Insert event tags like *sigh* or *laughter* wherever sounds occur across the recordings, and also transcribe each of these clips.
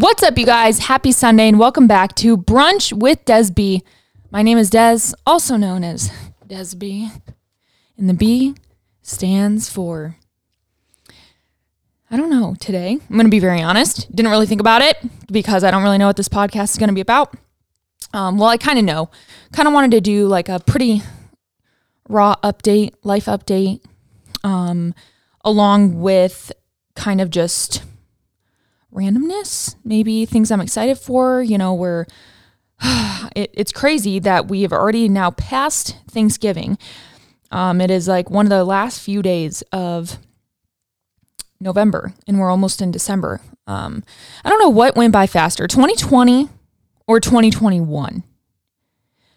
What's up, you guys? Happy Sunday and welcome back to Brunch with Desby. My name is Des, also known as Desby. And the B stands for, I don't know, today. I'm going to be very honest. Didn't really think about it because I don't really know what this podcast is going to be about. Um, well, I kind of know. Kind of wanted to do like a pretty raw update, life update, um, along with kind of just randomness, maybe things I'm excited for. You know, where *sighs* it, it's crazy that we have already now passed Thanksgiving. Um, it is like one of the last few days of November, and we're almost in December. Um, I don't know what went by faster, 2020 or 2021,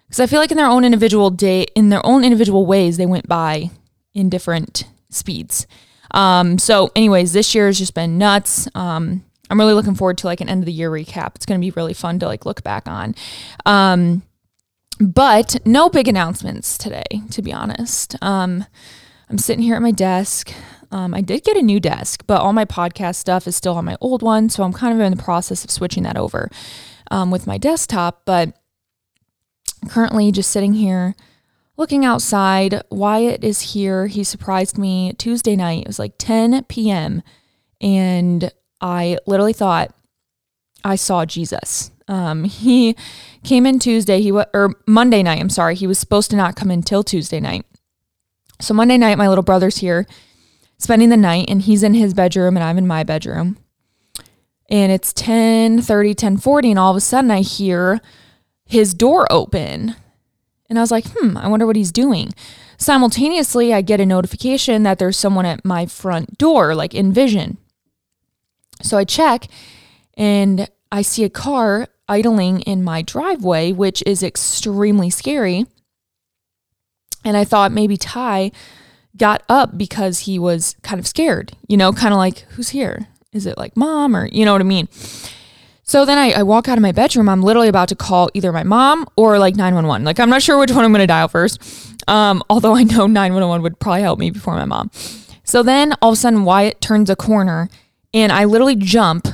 because I feel like in their own individual day, in their own individual ways, they went by in different speeds. Um, so, anyways, this year has just been nuts. Um, I'm really looking forward to like an end of the year recap. It's going to be really fun to like look back on. Um, but no big announcements today, to be honest. Um, I'm sitting here at my desk. Um, I did get a new desk, but all my podcast stuff is still on my old one. So I'm kind of in the process of switching that over um, with my desktop. But currently just sitting here looking outside. Wyatt is here. He surprised me Tuesday night. It was like 10 p.m. And I literally thought I saw Jesus. Um, he came in Tuesday. He was or Monday night. I'm sorry. He was supposed to not come in till Tuesday night. So Monday night, my little brother's here, spending the night, and he's in his bedroom, and I'm in my bedroom. And it's 10 30, 10 40, and all of a sudden I hear his door open. And I was like, hmm, I wonder what he's doing. Simultaneously, I get a notification that there's someone at my front door, like in vision. So I check and I see a car idling in my driveway, which is extremely scary. And I thought maybe Ty got up because he was kind of scared, you know, kind of like, who's here? Is it like mom or, you know what I mean? So then I, I, walk out of my bedroom. I'm literally about to call either my mom or like 911. Like, I'm not sure which one I'm going to dial first. Um, *laughs* although I know 911 would probably help me before my mom. So then all of a sudden, Wyatt turns a corner and I literally jump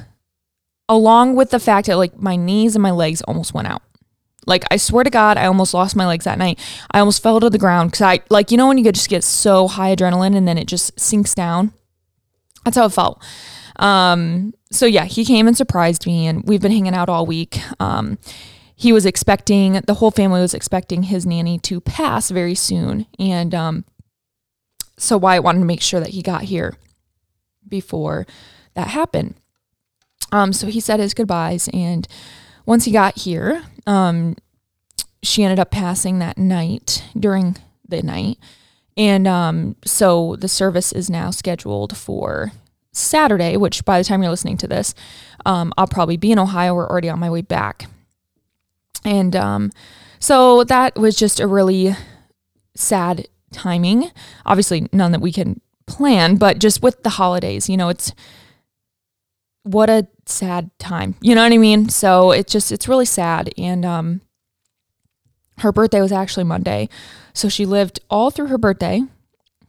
along with the fact that like my knees and my legs almost went out. Like I swear to God, I almost lost my legs that night. I almost fell to the ground because I like you know when you just get so high adrenaline and then it just sinks down. That's how it felt. Um, so yeah, he came and surprised me, and we've been hanging out all week. Um, he was expecting the whole family was expecting his nanny to pass very soon, and um, so Wyatt wanted to make sure that he got here before that happened. Um, so he said his goodbyes, and once he got here, um, she ended up passing that night during the night. And um, so the service is now scheduled for Saturday, which by the time you're listening to this, um, I'll probably be in Ohio or already on my way back. And um, so that was just a really sad timing. Obviously, none that we can plan, but just with the holidays, you know, it's what a sad time. You know what I mean? So it's just it's really sad and um her birthday was actually Monday. So she lived all through her birthday,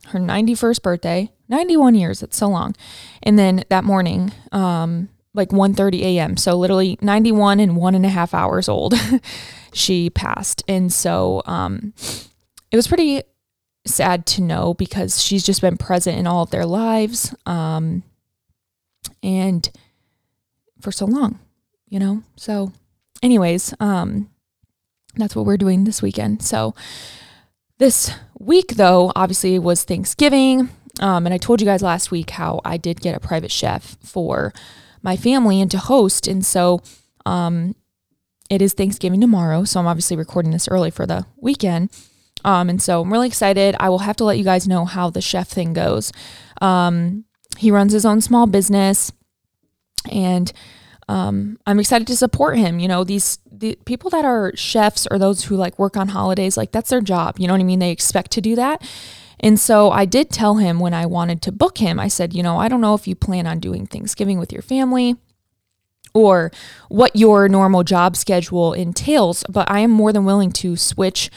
her 91st birthday, 91 years, it's so long. And then that morning, um, like 1.30 a.m., so literally 91 and one and a half hours old, *laughs* she passed. And so um, it was pretty sad to know because she's just been present in all of their lives. Um, and for so long, you know? So, anyways, um, that's what we're doing this weekend. So, this week, though, obviously was Thanksgiving. Um, and I told you guys last week how I did get a private chef for my family and to host. And so, um, it is Thanksgiving tomorrow. So, I'm obviously recording this early for the weekend. Um, and so I'm really excited. I will have to let you guys know how the chef thing goes. Um, he runs his own small business and um, I'm excited to support him. You know, these the people that are chefs or those who like work on holidays, like that's their job. You know what I mean? They expect to do that. And so I did tell him when I wanted to book him, I said, you know, I don't know if you plan on doing Thanksgiving with your family or what your normal job schedule entails, but I am more than willing to switch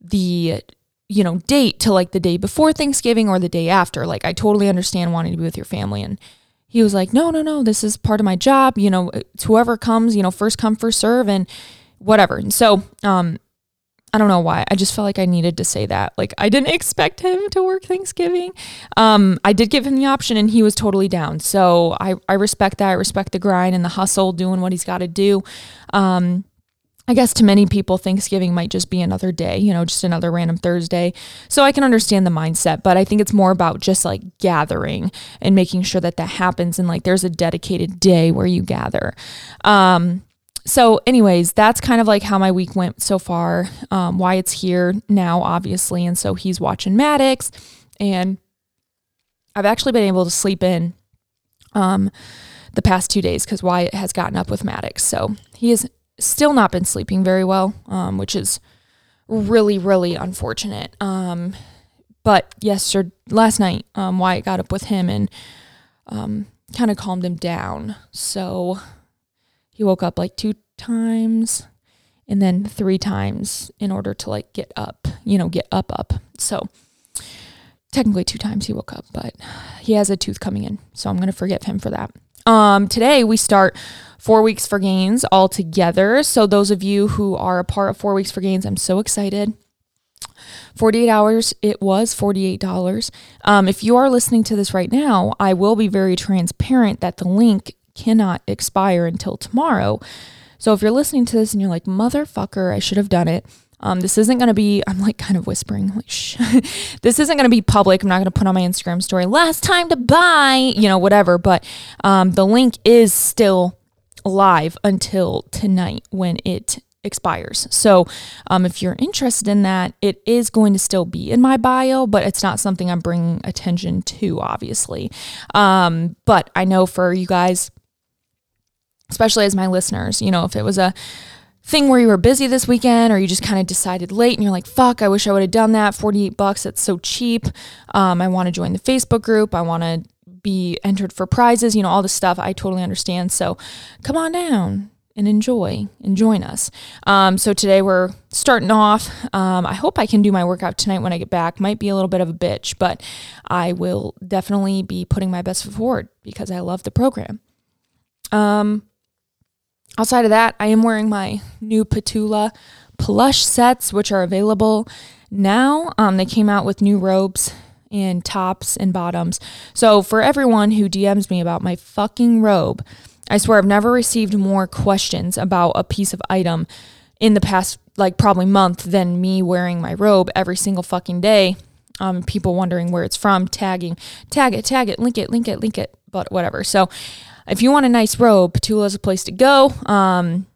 the you know date to like the day before Thanksgiving or the day after. Like I totally understand wanting to be with your family and he was like, no, no, no, this is part of my job. You know, it's whoever comes, you know, first come, first serve and whatever. And so, um, I don't know why. I just felt like I needed to say that. Like I didn't *laughs* expect him to work Thanksgiving. Um, I did give him the option and he was totally down. So I, I respect that. I respect the grind and the hustle, doing what he's got to do. Um, I guess to many people, Thanksgiving might just be another day, you know, just another random Thursday. So I can understand the mindset, but I think it's more about just like gathering and making sure that that happens and like there's a dedicated day where you gather. Um, so, anyways, that's kind of like how my week went so far. Um, Wyatt's here now, obviously, and so he's watching Maddox, and I've actually been able to sleep in um, the past two days because Wyatt has gotten up with Maddox. So he has still not been sleeping very well, um, which is really, really unfortunate. Um, but yesterday, last night, um, Wyatt got up with him and um, kind of calmed him down. So he woke up like two times and then three times in order to like get up, you know, get up, up. So technically two times he woke up, but he has a tooth coming in. So I'm going to forgive him for that. Um, today we start four weeks for gains all together. So those of you who are a part of four weeks for gains, I'm so excited. 48 hours, it was $48. Um, if you are listening to this right now, I will be very transparent that the link cannot expire until tomorrow. So if you're listening to this and you're like, motherfucker, I should have done it. Um, this isn't going to be, I'm like kind of whispering, like, shh. *laughs* this isn't going to be public. I'm not going to put on my Instagram story, last time to buy, you know, whatever. But um, the link is still live until tonight when it expires. So um, if you're interested in that, it is going to still be in my bio, but it's not something I'm bringing attention to, obviously. Um, but I know for you guys, especially as my listeners. You know, if it was a thing where you were busy this weekend or you just kind of decided late and you're like, fuck, I wish I would have done that. 48 bucks, that's so cheap. Um, I want to join the Facebook group. I want to be entered for prizes, you know, all this stuff. I totally understand. So come on down and enjoy and join us. Um, so today we're starting off. Um, I hope I can do my workout tonight when I get back. Might be a little bit of a bitch, but I will definitely be putting my best foot forward because I love the program. Um, Outside of that, I am wearing my new Petula plush sets, which are available now. Um, they came out with new robes and tops and bottoms. So for everyone who DMs me about my fucking robe, I swear I've never received more questions about a piece of item in the past like probably month than me wearing my robe every single fucking day. Um, people wondering where it's from, tagging, tag it, tag it, link it, link it, link it, but whatever. So if you want a nice robe, Petula is a place to go. Um,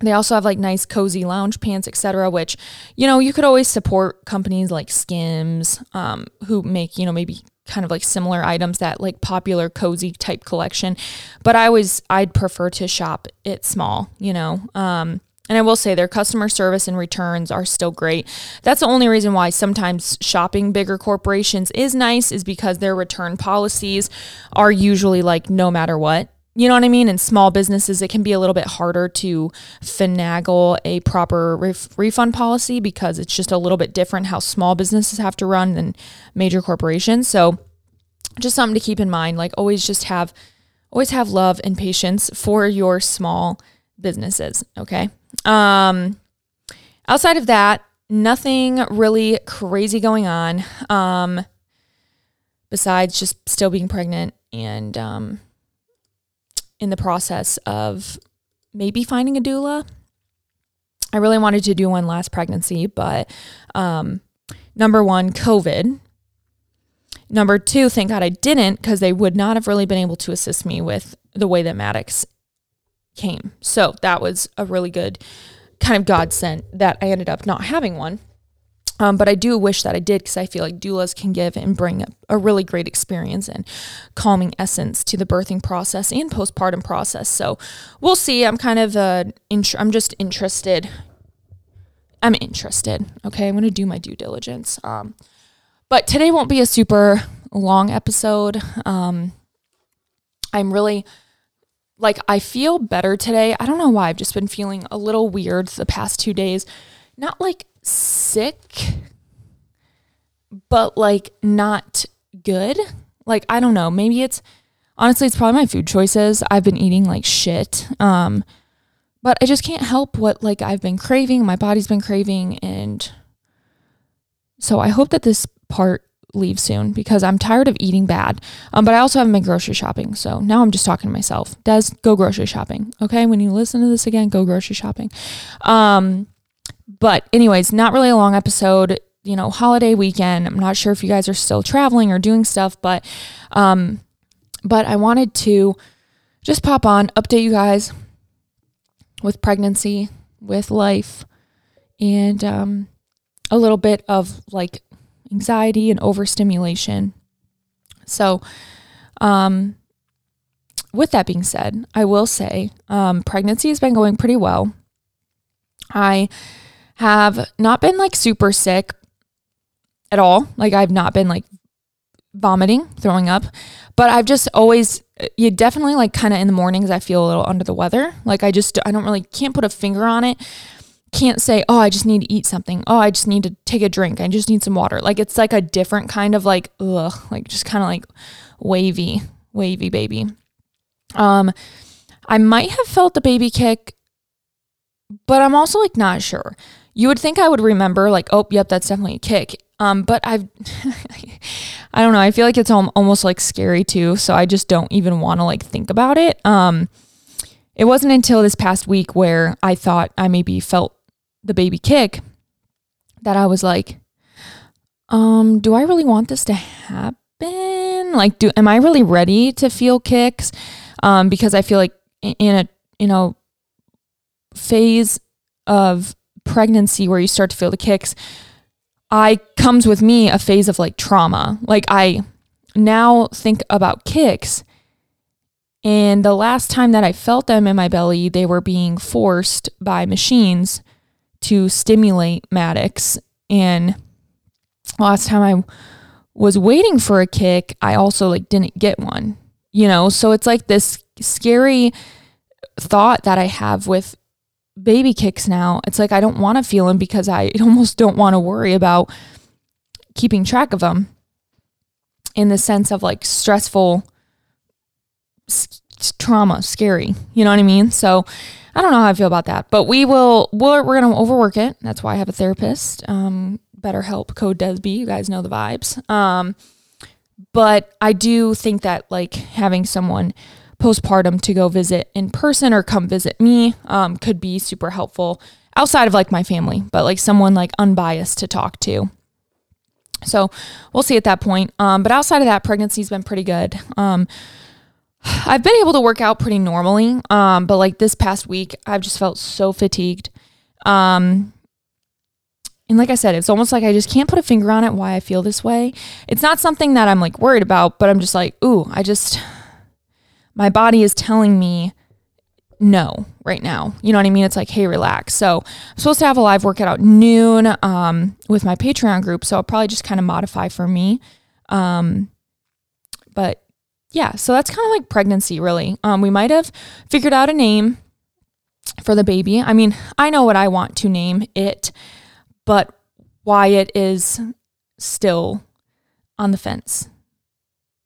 they also have like nice cozy lounge pants, etc. Which, you know, you could always support companies like Skims, um, who make you know maybe kind of like similar items that like popular cozy type collection. But I always I'd prefer to shop it small, you know. Um, and I will say their customer service and returns are still great. That's the only reason why sometimes shopping bigger corporations is nice is because their return policies are usually like no matter what. You know what I mean? In small businesses, it can be a little bit harder to finagle a proper ref- refund policy because it's just a little bit different how small businesses have to run than major corporations. So, just something to keep in mind. Like, always just have, always have love and patience for your small businesses. Okay. Um, outside of that, nothing really crazy going on. Um, besides just still being pregnant and um, in the process of maybe finding a doula. I really wanted to do one last pregnancy, but um, number one, COVID. Number two, thank God I didn't because they would not have really been able to assist me with the way that Maddox came. So that was a really good kind of godsend that I ended up not having one. Um, but I do wish that I did because I feel like doulas can give and bring a, a, really great experience and calming essence to the birthing process and postpartum process. So we'll see. I'm kind of uh, int- I'm just interested. I'm interested. Okay, I'm to do my due diligence. Um, but today won't be a super long episode. Um, I'm really like I feel better today. I don't know why. I've just been feeling a little weird the past two days. Not like sick, but like not good. Like I don't know. Maybe it's honestly, it's probably my food choices. I've been eating like shit. Um, but I just can't help what like I've been craving, my body's been craving and so I hope that this part leaves soon because I'm tired of eating bad. Um, but I also haven't been grocery shopping. So now I'm just talking to myself. Des, go grocery shopping. Okay. When you listen to this again, go grocery shopping. Um, but anyways, not really a long episode, you know, holiday weekend. I'm not sure if you guys are still traveling or doing stuff, but, um, but I wanted to just pop on, update you guys with pregnancy, with life, and, um, a little bit of like anxiety and overstimulation. So, um, with that being said, I will say um, pregnancy has been going pretty well. I have not been like super sick at all. Like, I've not been like vomiting, throwing up, but I've just always, you definitely like kind of in the mornings, I feel a little under the weather. Like, I just, I don't really, can't put a finger on it can't say, oh, I just need to eat something. Oh, I just need to take a drink. I just need some water. Like it's like a different kind of like, ugh, like just kind of like wavy, wavy baby. Um, I might have felt the baby kick, but I'm also like not sure. You would think I would remember, like, oh, yep, that's definitely a kick. Um, but I've, *laughs* I don't know. I feel like it's almost like scary too. So I just don't even want to like think about it. Um, it wasn't until this past week where I thought I maybe felt the baby kick that I was like, um, do I really want this to happen? Like, do am I really ready to feel kicks? Um, because I feel like in a you know phase of pregnancy where you start to feel the kicks, I comes with me a phase of like trauma. Like I now think about kicks. And the last time that I felt them in my belly, they were being forced by machines to stimulate Maddox. And last time I was waiting for a kick, I also like didn't get one. You know, so it's like this scary thought that I have with baby kicks now. It's like I don't want to feel them because I *laughs* almost don't want to worry about keeping track of them in the sense of like stressful trauma, scary. You know what I mean? So I don't know how I feel about that, but we will. We're, we're gonna overwork it. That's why I have a therapist. Um, BetterHelp code Desby. You guys know the vibes. Um, but I do think that like having someone postpartum to go visit in person or come visit me um, could be super helpful outside of like my family, but like someone like unbiased to talk to. So we'll see at that point. Um, but outside of that, pregnancy's been pretty good. Um, I've been able to work out pretty normally, um, but like this past week, I've just felt so fatigued. Um, and like I said, it's almost like I just can't put a finger on it why I feel this way. It's not something that I'm like worried about, but I'm just like, ooh, I just, my body is telling me no right now. You know what I mean? It's like, hey, relax. So I'm supposed to have a live workout at noon um, with my Patreon group. So I'll probably just kind of modify for me. Um, but yeah, so that's kind of like pregnancy, really. Um, we might have figured out a name for the baby. I mean, I know what I want to name it, but Wyatt is still on the fence.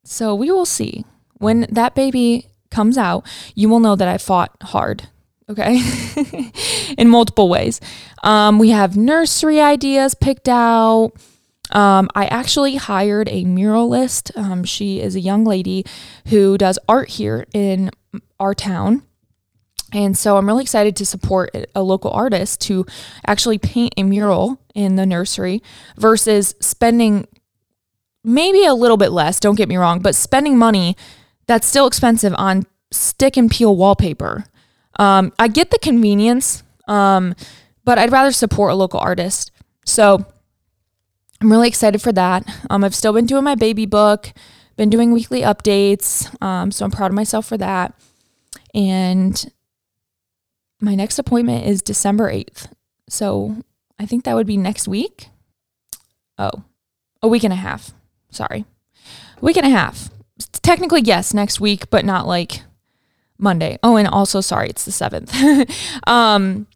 So we will see. When that baby comes out, you will know that I fought hard. Okay. *laughs* In multiple ways. Um, we have nursery ideas picked out. Um, I actually hired a muralist. Um, she is a young lady who does art here in our town. And so I'm really excited to support a local artist to actually paint a mural in the nursery versus spending maybe a little bit less, don't get me wrong, but spending money that's still expensive on stick and peel wallpaper. Um, I get the convenience, um, but I'd rather support a local artist. So I'm really excited for that. Um, I've still been doing my baby book, been doing weekly updates. Um, so I'm proud of myself for that. And my next appointment is December 8th. So I think that would be next week. Oh, a week and a half. Sorry. A week and a half. Technically, yes, next week, but not like Monday. Oh, and also, sorry, it's the 7th. *laughs* um,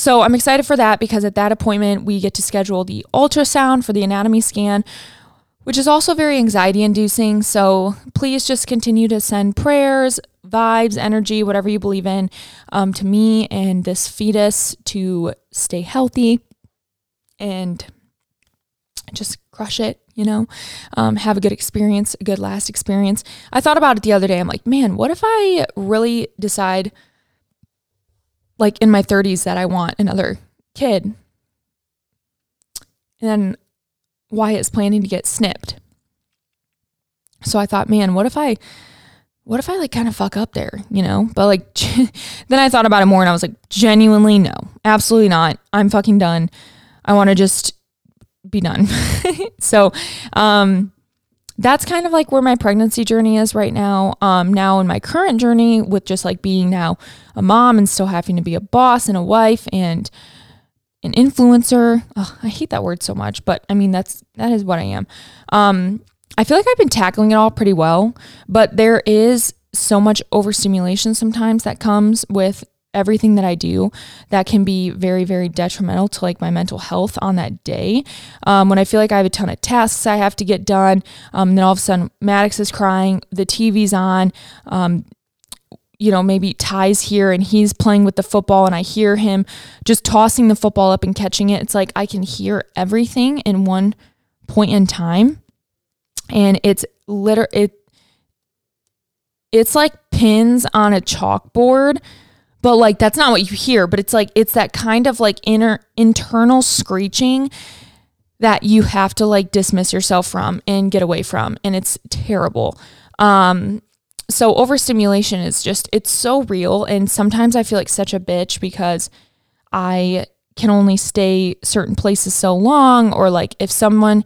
so I'm excited for that because at that appointment, we get to schedule the ultrasound for the anatomy scan, which is also very anxiety inducing. So please just continue to send prayers, vibes, energy, whatever you believe in, um, to me and this fetus to stay healthy and just crush it, you know, um, have a good experience, a good last experience. I thought about it the other day. I'm like, man, what if I really decide, like in my 30s, that I want another kid? And then Wyatt is planning to get snipped. So I thought, man, what if I what if I like kind of fuck up there, you know? But like, *laughs* then I thought about it more and I was like, genuinely, no, absolutely not. I'm fucking done. I want to just be done. *laughs* so, um, that's kind of like where my pregnancy journey is right now. Um, now in my current journey with just like being now a mom and still having to be a boss and a wife and an influencer. I hate that word so much, but I mean that's that is what I am. Um, I feel like I've been tackling it all pretty well, but there is so much overstimulation sometimes that comes with everything that I do that can be very, very detrimental to like my mental health on that day. Um, when I feel like I have a ton of tasks I have to get done, um, then all of a sudden Maddox is crying, the TV's on, um, you know, maybe Ty's here and he's playing with the football and I hear him just tossing the football up and catching it. It's like I can hear everything in one point in time and it's liter it it's like pins on a chalkboard but like that's not what you hear but it's like it's that kind of like inner internal screeching that you have to like dismiss yourself from and get away from and it's terrible. Um so overstimulation is just it's so real and sometimes i feel like such a bitch because i can only stay certain places so long or like if someone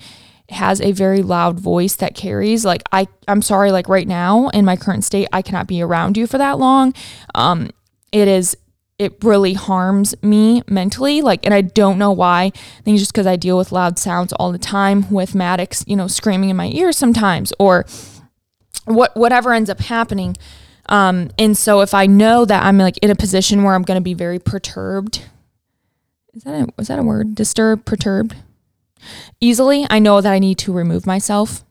has a very loud voice that carries like i i'm sorry like right now in my current state i cannot be around you for that long. Um it is it really harms me mentally like and i don't know why. I think just because i deal with loud sounds all the time with maddox you know screaming in my ears sometimes or what whatever ends up happening. Um and so if i know that i'm like in a position where i'm going to be very perturbed is that a, was that a word? Disturbed? Perturbed? Easily, I know that I need to remove myself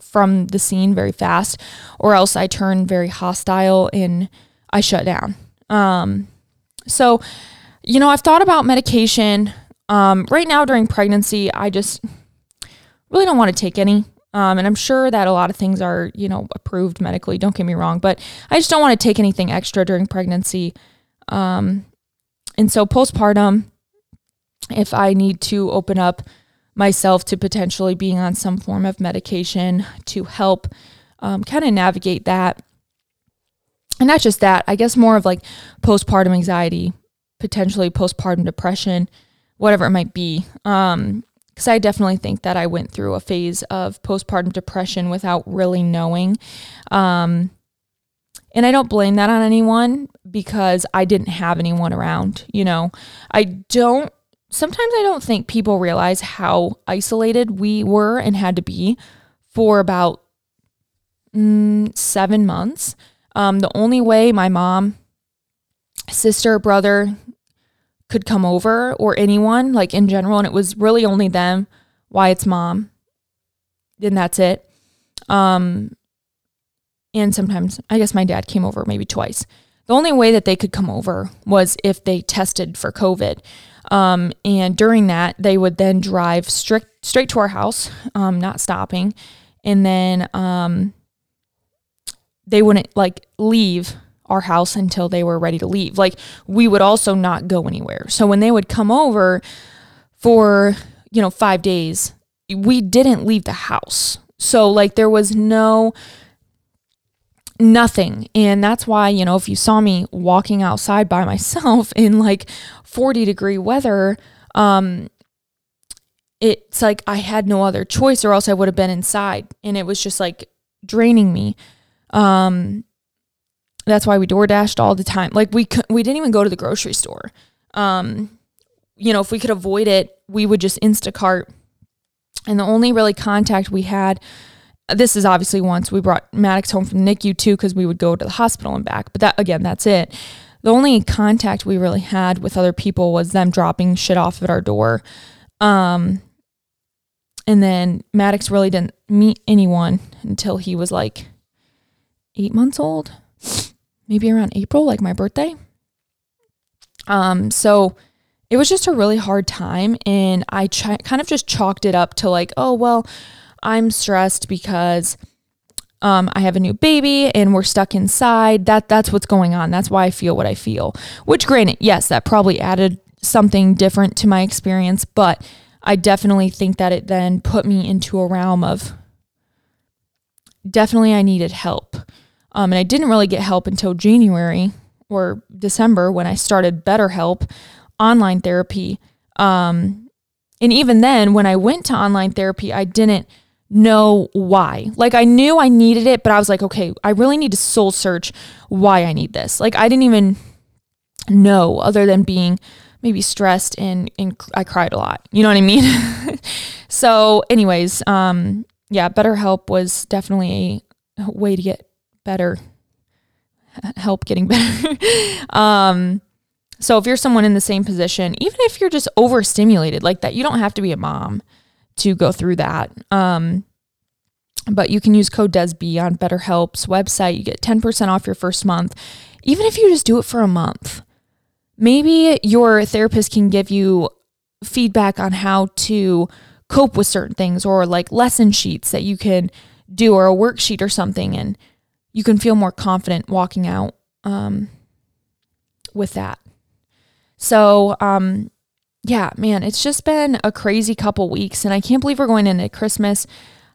from the scene very fast, or else I turn very hostile and I shut down. Um, so, you know, I've thought about medication. Um, right now during pregnancy, I just really don't want to take any. Um, and I'm sure that a lot of things are, you know, approved medically. Don't get me wrong, but I just don't want to take anything extra during pregnancy. Um, and so postpartum, if I need to open up myself to potentially being on some form of medication to help um, kind of navigate that. And not just that, I guess more of like postpartum anxiety, potentially postpartum depression, whatever it might be. Um, because I definitely think that I went through a phase of postpartum depression without really knowing. Um, and I don't blame that on anyone because I didn't have anyone around, you know. I don't sometimes I don't think people realize how isolated we were and had to be for about mm, seven months. Um, the only way my mom, sister, brother could come over or anyone, like in general, and it was really only them, Wyatt's mom, Then that's it. Um, and sometimes, I guess my dad came over maybe twice. The only way that they could come over was if they tested for COVID. Um, and during that, they would then drive strict, straight to our house, um, not stopping. And then um, they wouldn't like leave our house until they were ready to leave. Like we would also not go anywhere. So when they would come over for, you know, five days, we didn't leave the house. So like there was no nothing. And that's why, you know, if you saw me walking outside by *laughs* myself in like 40 degree weather, um, it's like I had no other choice or else I would have been inside. And it was just like draining me. Um, that's why we door dashed all the time. Like we we didn't even go to the grocery store. Um, you know, if we could avoid it, we would just Instacart. And the only really contact we had this is obviously once we brought Maddox home from the NICU too, because we would go to the hospital and back. But that again, that's it. The only contact we really had with other people was them dropping shit off at our door. Um, and then Maddox really didn't meet anyone until he was like eight months old, maybe around April, like my birthday. Um, so it was just a really hard time, and I ch- kind of just chalked it up to like, oh well, I'm stressed because um, I have a new baby and we're stuck inside. That that's what's going on. That's why I feel what I feel. Which, granted, yes, that probably added something different to my experience, but I definitely think that it then put me into a realm of definitely I needed help. Um, and I didn't really get help until January or December when I started BetterHelp online therapy. Um, and even then, when I went to online therapy, I didn't know why. Like I knew I needed it, but I was like, okay, I really need to soul search why I need this. Like I didn't even know other than being maybe stressed and, and I cried a lot. You know what I mean? *laughs* so anyways, um yeah, BetterHelp was definitely a way to get better help getting *laughs* better. um so if you're someone in the same position, even if you're just overstimulated like that, you don't have to be a mom to go through that. Um, but you can use code DESB on BetterHelp's website. You get 10% off your first month, even if you just do it for a month. Maybe your therapist can give you feedback on how to cope with certain things or like lesson sheets that you can do or a worksheet or something. And you can feel more confident walking out um, with that. So, um, yeah, man, it's just been a crazy couple weeks and I can't believe we're going into Christmas.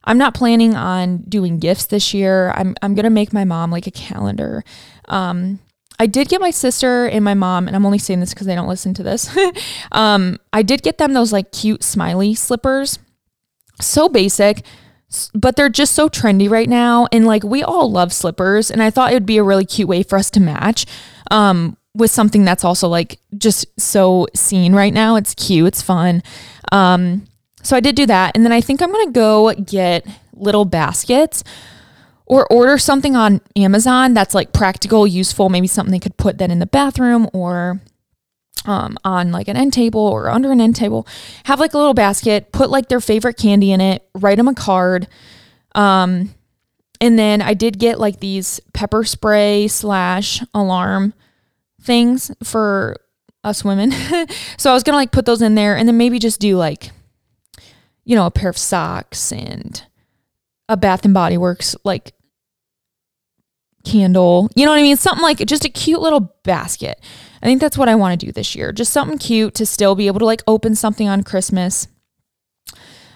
I'm not planning on doing gifts this year. I'm I'm to make my mom like a calendar. Um I did get my sister and my mom, and I'm only saying this because they don't listen to this. *laughs* um, I did get them those like cute smiley slippers. So basic, but they're just so trendy right now. And like we all love slippers, and I thought it would be a really cute way for us to match. Um, with something that's also like just so seen right now. It's cute, it's fun. Um, so I did do that. And then I think I'm going to go get little baskets or order something on Amazon that's like practical, useful, maybe something they could put then in the bathroom or um, on like an end table or under an end table. Have like a little basket, put like their favorite candy in it, write them a card. Um, and then I did get like these pepper spray slash alarm things for us women. *laughs* so I was to like put those in there and then maybe just do like, you know, a pair of socks and a Bath and Body Works like candle. You know what I mean? Something like just a cute little basket. I think that's what I want to do this year. Just something cute to still be able to like open something on Christmas.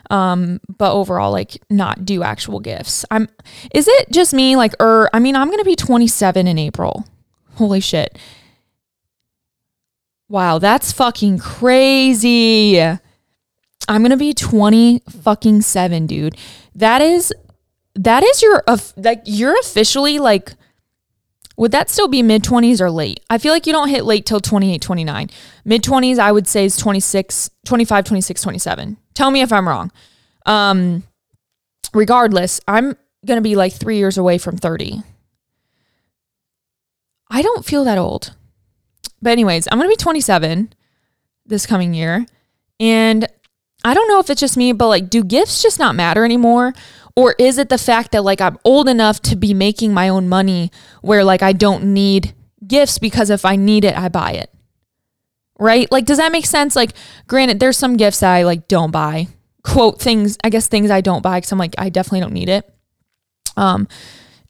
Um, but overall, like not do actual gifts. I'm is it just me? Like, or I mean, I'm gonna be 27 in April. Holy shit. Wow, that's fucking crazy. I'm to be 20 fucking 7, dude. That is that is your like you're officially like would that still be mid 20s or late? I feel like you don't hit late till 28, 29. Mid 20s I would say is 26, 25, 26, 27. Tell me if I'm wrong. Um regardless, I'm going to be like 3 years away from 30. I don't feel that old. But, anyways, I'm going to be 27 this coming year. And I don't know if it's just me, but like, do gifts just not matter anymore? Or is it the fact that like I'm old enough to be making my own money where like I don't need gifts because if I need it, I buy it? Right? Like, does that make sense? Like, granted, there's some gifts that I like don't buy. Quote things, I guess things I don't buy because I'm like, I definitely don't need it. Um,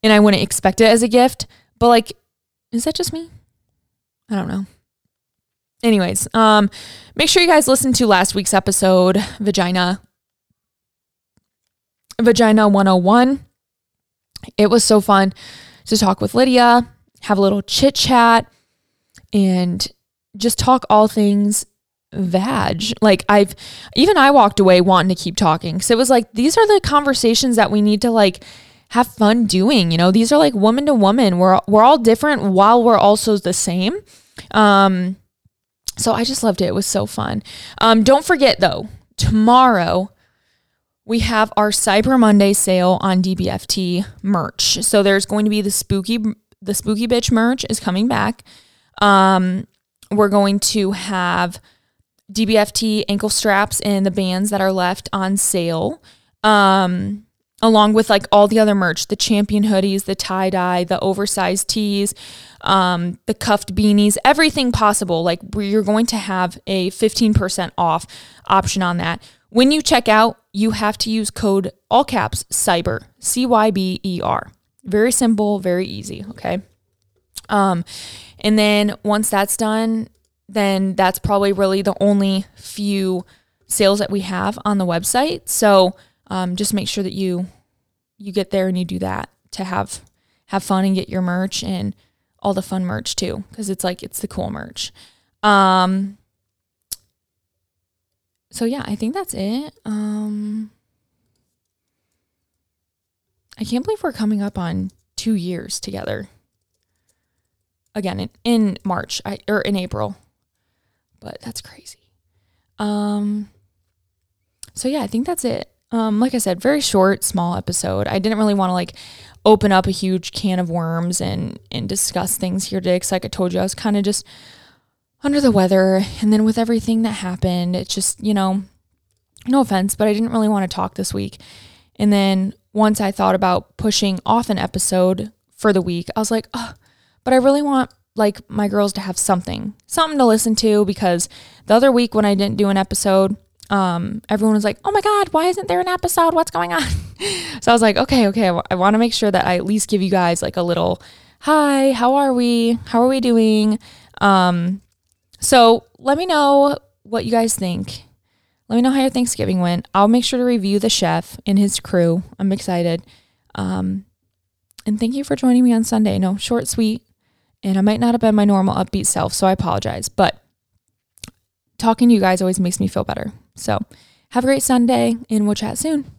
and I wouldn't expect it as a gift. But like, is that just me? I don't know. Anyways, um, make sure you guys listen to last week's episode, Vagina. Vagina 101. It was so fun to talk with Lydia, have a little chit chat, and just talk all things vag. Like I've even I walked away wanting to keep talking. So it was like these are the conversations that we need to like have fun doing. You know, these are like woman to woman. We're we're all different while we're also the same. Um, so I just loved it. It was so fun. Um, don't forget though, tomorrow we have our Cyber Monday sale on DBFT merch. So there's going to be the spooky the spooky bitch merch is coming back. Um, we're going to have DBFT ankle straps and the bands that are left on sale. Um, along with like all the other merch, the champion hoodies, the tie dye, the oversized tees, um, the cuffed beanies, everything possible. Like you're going to have a 15% off option on that. When you check out, you have to use code all caps cyber, C Y B E R. Very simple, very easy. Okay. Um, and then once that's done, then that's probably really the only few sales that we have on the website. So um, just make sure that you you get there and you do that to have have fun and get your merch and all the fun merch too because it's like it's the cool merch. Um, so yeah, I think that's it. Um, I can't believe we're coming up on two years together. Again, in, in March I, or in April, but that's crazy. Um, so yeah, I think that's it. Um, like I said, very short, small episode. I didn't really want to like open up a huge can of worms and and discuss things here today. Cause like I told you, I was kind of just under the weather, and then with everything that happened, it's just you know, no offense, but I didn't really want to talk this week. And then once I thought about pushing off an episode for the week, I was like, oh, but I really want like my girls to have something, something to listen to because the other week when I didn't do an episode, um, everyone was like, "Oh my God, why isn't there an episode? What's going on?" *laughs* so I was like, "Okay, okay, I, w- I want to make sure that I at least give you guys like a little, hi, how are we? How are we doing?" Um, so let me know what you guys think. Let me know how your Thanksgiving went. I'll make sure to review the chef and his crew. I'm excited. Um, and thank you for joining me on Sunday. No, short, sweet, and I might not have been my normal upbeat self, so I apologize. But talking to you guys always makes me feel better. So have a great Sunday, and we'll chat soon.